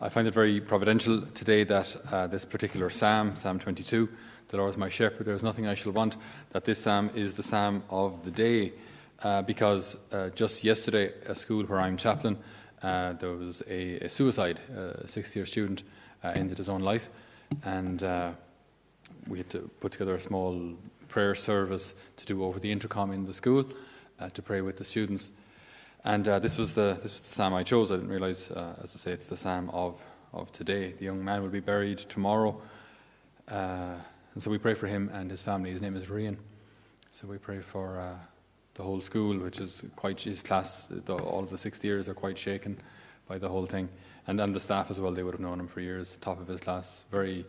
I find it very providential today that uh, this particular psalm, Psalm 22, the Lord is my shepherd, there is nothing I shall want, that this psalm is the psalm of the day. Uh, because uh, just yesterday, at school where I'm chaplain, uh, there was a, a suicide. a sixth year student uh, ended his own life, and uh, we had to put together a small prayer service to do over the intercom in the school uh, to pray with the students. And this, was the, this was the psalm I chose. I didn't realize, as I say, it's the psalm of, of today. The young man will be buried tomorrow. and so we pray for him and his family. His name is Rian. So we pray for the whole school, which is quite his class. The, all of the sixth years are quite shaken by the whole thing, and then the staff as well. They would have known him for years. Top of his class, very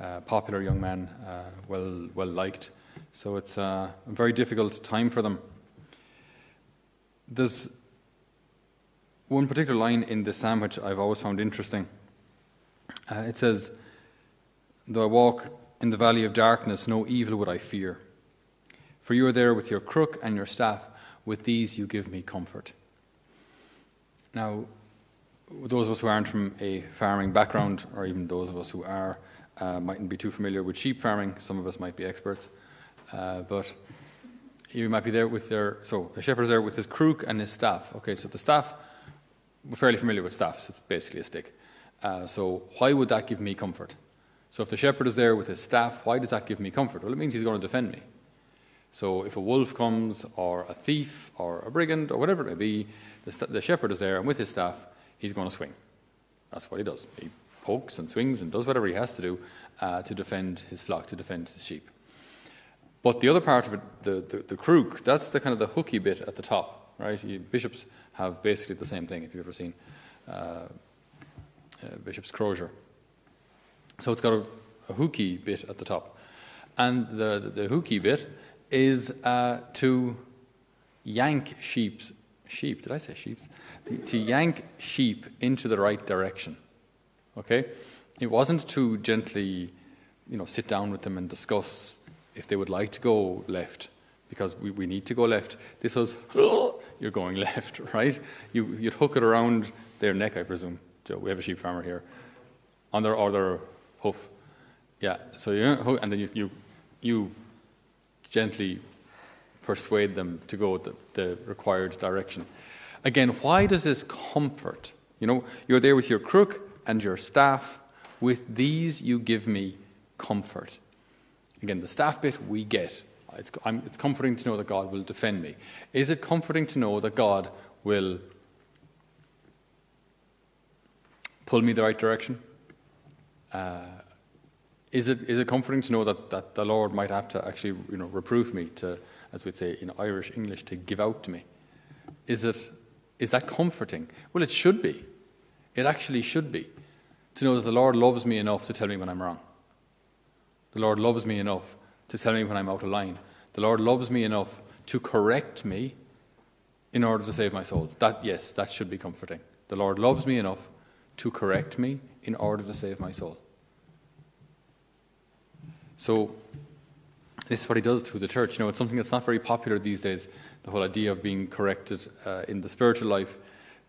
uh, popular young man, uh, well well liked. So it's uh, a very difficult time for them. There's one particular line in the psalm which I've always found interesting. Uh, it says, "Though I walk in the valley of darkness, no evil would I fear." For you are there with your crook and your staff. With these you give me comfort. Now, those of us who aren't from a farming background, or even those of us who are, uh, mightn't be too familiar with sheep farming. Some of us might be experts. Uh, but you might be there with their. So, a shepherd is there with his crook and his staff. Okay, so the staff, we're fairly familiar with staffs. It's basically a stick. Uh, so, why would that give me comfort? So, if the shepherd is there with his staff, why does that give me comfort? Well, it means he's going to defend me. So if a wolf comes, or a thief, or a brigand, or whatever it may be, the, st- the shepherd is there, and with his staff, he's going to swing. That's what he does. He pokes and swings and does whatever he has to do uh, to defend his flock, to defend his sheep. But the other part of it, the, the, the crook, that's the kind of the hooky bit at the top, right? You, bishops have basically the same thing, if you've ever seen uh, uh, Bishop's Crozier. So it's got a, a hooky bit at the top. And the, the, the hooky bit is uh, to yank sheep's sheep. Did I say sheep's? To, to yank sheep into the right direction. Okay, it wasn't to gently, you know, sit down with them and discuss if they would like to go left because we, we need to go left. This was, you're going left, right? You, you'd hook it around their neck, I presume. Joe, we have a sheep farmer here. On their, or their hoof. Yeah, so you, and then you, you, you gently persuade them to go the, the required direction. Again, why does this comfort? You know, you're there with your crook and your staff. With these, you give me comfort. Again, the staff bit we get. It's, it's, comforting to know that God will defend me. Is it comforting to know that God will pull me the right direction? Uh, is it, is it comforting to know that, that the Lord might have to actually you know, reprove me, to, as we'd say in Irish English, to give out to me? Is, it, is that comforting? Well, it should be. It actually should be. To know that the Lord loves me enough to tell me when I'm wrong. The Lord loves me enough to tell me when I'm out of line. The Lord loves me enough to correct me in order to save my soul. That, yes, that should be comforting. The Lord loves me enough to correct me in order to save my soul. So this is what he does to the church. You know, it's something that's not very popular these days, the whole idea of being corrected uh, in the spiritual life,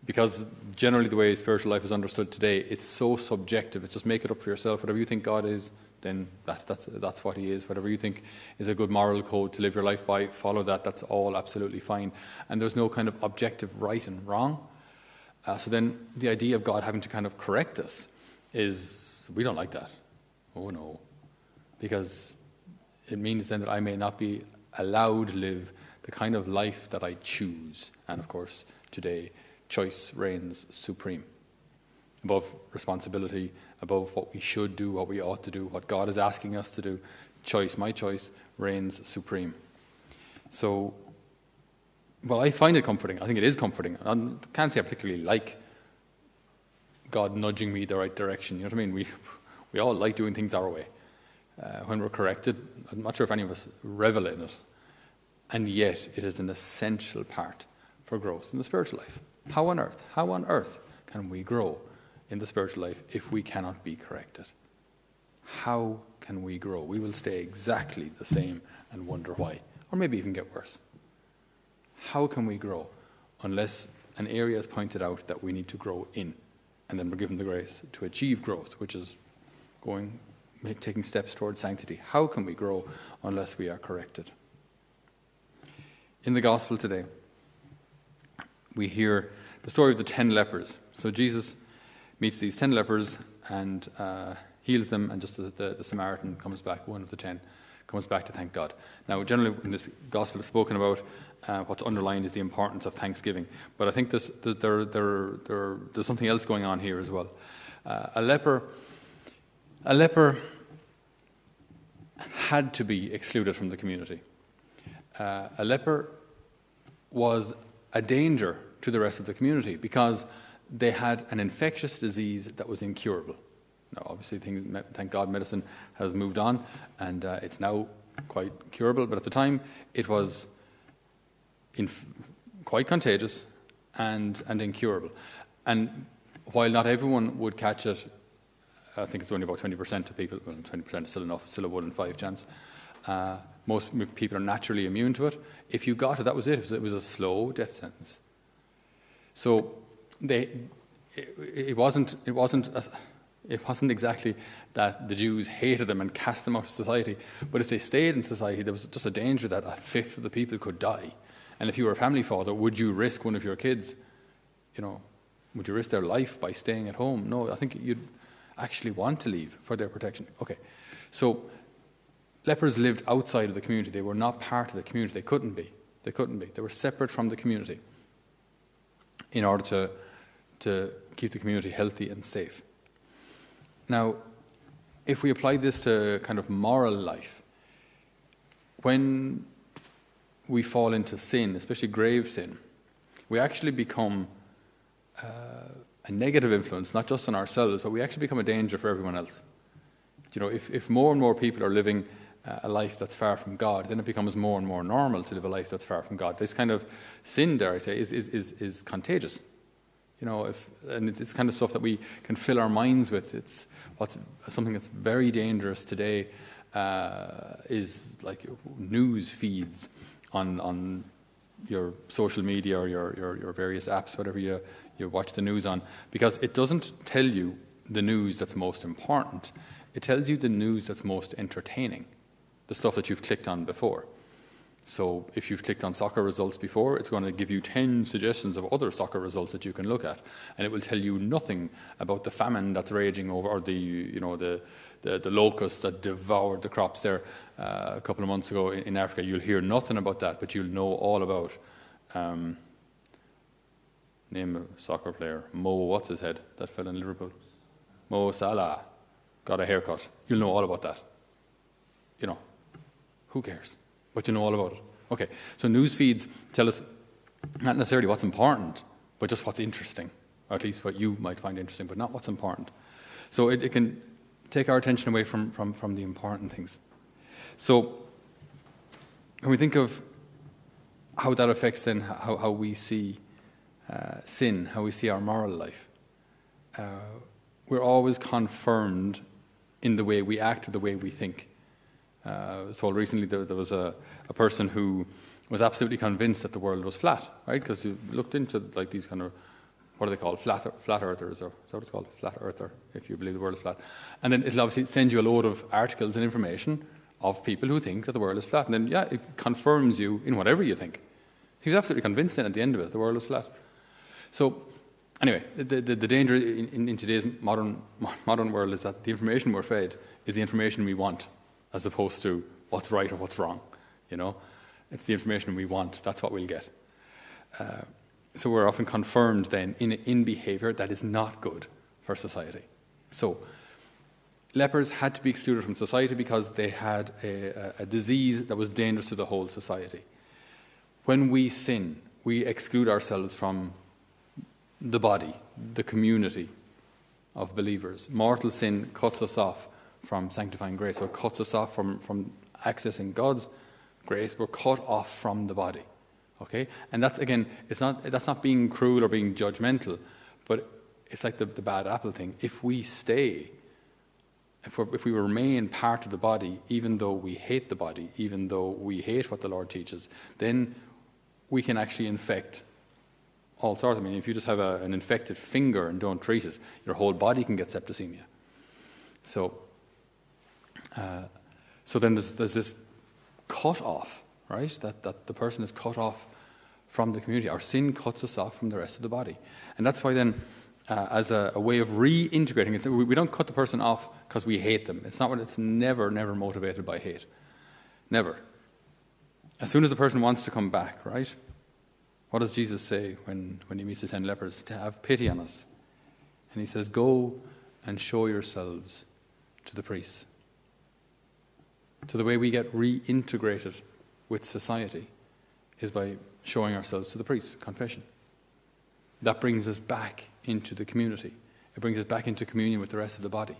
because generally the way spiritual life is understood today, it's so subjective. It's just make it up for yourself. Whatever you think God is, then that, that's, that's what he is. Whatever you think is a good moral code to live your life by, follow that. That's all absolutely fine. And there's no kind of objective right and wrong. Uh, so then the idea of God having to kind of correct us is, we don't like that. Oh no because it means then that I may not be allowed to live the kind of life that I choose. And of course, today, choice reigns supreme above responsibility, above what we should do, what we ought to do, what God is asking us to do. Choice, my choice, reigns supreme. So, well, I find it comforting. I think it is comforting. I can't say I particularly like God nudging me the right direction. You know what I mean? We, we all like doing things our way uh, when we're corrected. I'm not sure if any of us revel in it. And yet, it is an essential part for growth in the spiritual life. How on earth, how on earth can we grow in the spiritual life if we cannot be corrected? How can we grow? We will stay exactly the same and wonder why, or maybe even get worse. How can we grow unless an area is pointed out that we need to grow in? and then we're given the grace to achieve growth, which is going, taking steps towards sanctity. How can we grow unless we are corrected? In the gospel today, we hear the story of the ten lepers. So Jesus meets these ten lepers and uh, heals them, and just the, the, the, Samaritan comes back, one of the ten, comes back to thank God. Now, generally, when this gospel is spoken about, uh, what's underlined is the importance of thanksgiving. But I think there's, there, there, there, there's something else going on here as well. Uh, a leper, a leper had to be excluded from the community. Uh, a leper was a danger to the rest of the community because they had an infectious disease that was incurable. Now, obviously, things, thank God, medicine has moved on and uh, it's now quite curable, but at the time it was inf- quite contagious and, and incurable. And while not everyone would catch it, I think it's only about 20% of people, well, 20% is still enough, still a 1 in 5 chance. Uh, most people are naturally immune to it. If you got it, that was it. It was, it was a slow death sentence. So they, it, it wasn't, it wasn't, a, it wasn't exactly that the Jews hated them and cast them out of society, but if they stayed in society, there was just a danger that a fifth of the people could die. And if you were a family father, would you risk one of your kids? You know, would you risk their life by staying at home? No, I think you'd actually want to leave for their protection. Okay, so lepers lived outside of the community. They were not part of the community. They couldn't be. They couldn't be. They were separate from the community in order to, to keep the community healthy and safe. Now, if we apply this to kind of moral life, when we fall into sin, especially grave sin, we actually become uh, a negative influence, not just on ourselves, but we actually become a danger for everyone else. You know, if, if more and more people are living a life that's far from God, then it becomes more and more normal to live a life that's far from God. This kind of sin, dare I say, is, is, is, is contagious. You know, if, and it's, it's kind of stuff that we can fill our minds with. It's what's something that's very dangerous today uh, is like news feeds on on your social media or your, your, your various apps, whatever you, you watch the news on, because it doesn't tell you the news that's most important. It tells you the news that's most entertaining the stuff that you've clicked on before. So if you've clicked on soccer results before, it's going to give you 10 suggestions of other soccer results that you can look at. And it will tell you nothing about the famine that's raging over, or the, you know, the, the, the locusts that devoured the crops there uh, a couple of months ago in, in, Africa. You'll hear nothing about that, but you'll know all about, um, name a soccer player, Mo, what's his head, that fell in Liverpool? Mo Salah, got a haircut. You'll know all about that. You know, who cares? But you know all about it. Okay, so news feeds tell us not necessarily what's important, but just what's interesting, or at least what you might find interesting, but not what's important. So it, it can take our attention away from, from, from the important things. So when we think of how that affects then how, how we see uh, sin, how we see our moral life, uh, we're always confirmed in the way we act, or the way we think. Uh, so recently there, there was a, a, person who was absolutely convinced that the world was flat, right? Because he looked into like these kind of what are they called? Flat, flat earthers, or is that what it's called? Flat earther, if you believe the world is flat. And then it'll obviously send you a load of articles and information of people who think that the world is flat. And then, yeah, it confirms you in whatever you think. He was absolutely convinced then at the end of it, the world is flat. So, anyway, the, the, the danger in, in, in, today's modern, modern world is that the information we're fed is the information we want as opposed to what's right or what's wrong. You know, it's the information we want. That's what we'll get. Uh, so we're often confirmed then in, in behavior that is not good for society. So lepers had to be excluded from society because they had a, a, disease that was dangerous to the whole society. When we sin, we exclude ourselves from the body, the community of believers. Mortal sin cuts us off from sanctifying grace or cuts us off from, from accessing God's grace. We're cut off from the body. Okay? And that's, again, it's not, that's not being cruel or being judgmental, but it's like the, the bad apple thing. If we stay, if, if we remain part of the body, even though we hate the body, even though we hate what the Lord teaches, then we can actually infect all sorts. I mean, if you just have a, an infected finger and don't treat it, your whole body can get septicemia. So, uh, so then there's, there's this cut off, right? That, that the person is cut off from the community. Our sin cuts us off from the rest of the body. And that's why then, uh, as a, a, way of reintegrating, it's, we, we don't cut the person off because we hate them. It's not what it's never, never motivated by hate. Never. As soon as the person wants to come back, right? What does Jesus say when, when he meets the ten lepers? To have pity on us. And he says, Go and show yourselves to the priests. So the way we get reintegrated with society is by showing ourselves to the priest, confession. That brings us back into the community. It brings us back into communion with the rest of the body.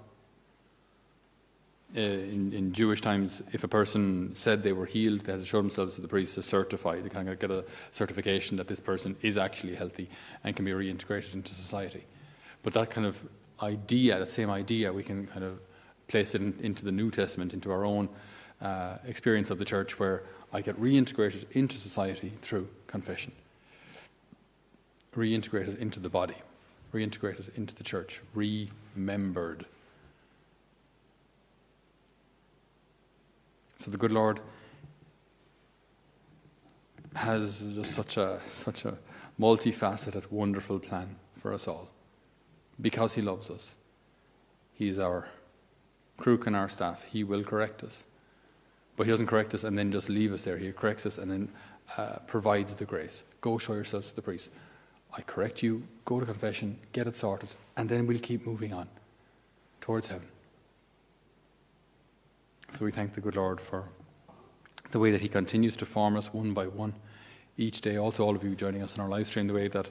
Uh, in, in, Jewish times, if a person said they were healed, they had to show themselves to the priest to certify, they kind of get a certification that this person is actually healthy and can be reintegrated into society. But that kind of idea, that same idea, we can kind of place it in, into the New Testament, into our own uh, experience of the church, where I get reintegrated into society through confession, reintegrated into the body, reintegrated into the church, remembered. So the good Lord has just such a such a multifaceted, wonderful plan for us all. Because He loves us. He's our crook and our staff. He will correct us. But He doesn't correct us and then just leave us there. He corrects us and then uh, provides the grace. Go show yourselves to the priest. I correct you, go to confession, get it sorted, and then we'll keep moving on towards heaven. So we thank the good Lord for the way that He continues to form us one by one each day. Also, all of you joining us on our live stream, the way that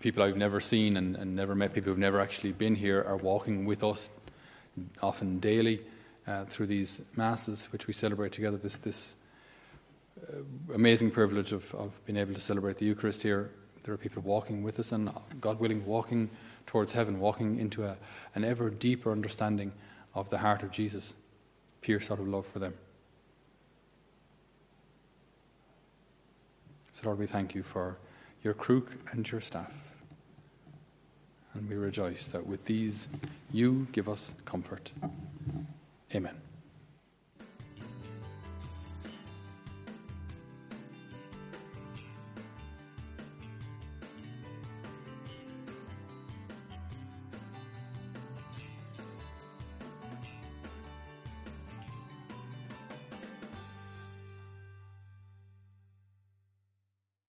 people I've never seen and, and never met, people who've never actually been here, are walking with us often daily uh, through these masses which we celebrate together. This this uh, amazing privilege of, of being able to celebrate the Eucharist here. There are people walking with us, and God willing, walking towards heaven, walking into a, an ever deeper understanding of the heart of Jesus pierced out of love for them. So, Lord, we thank you for your crook and your staff. And we rejoice that with these you give us comfort. Amen.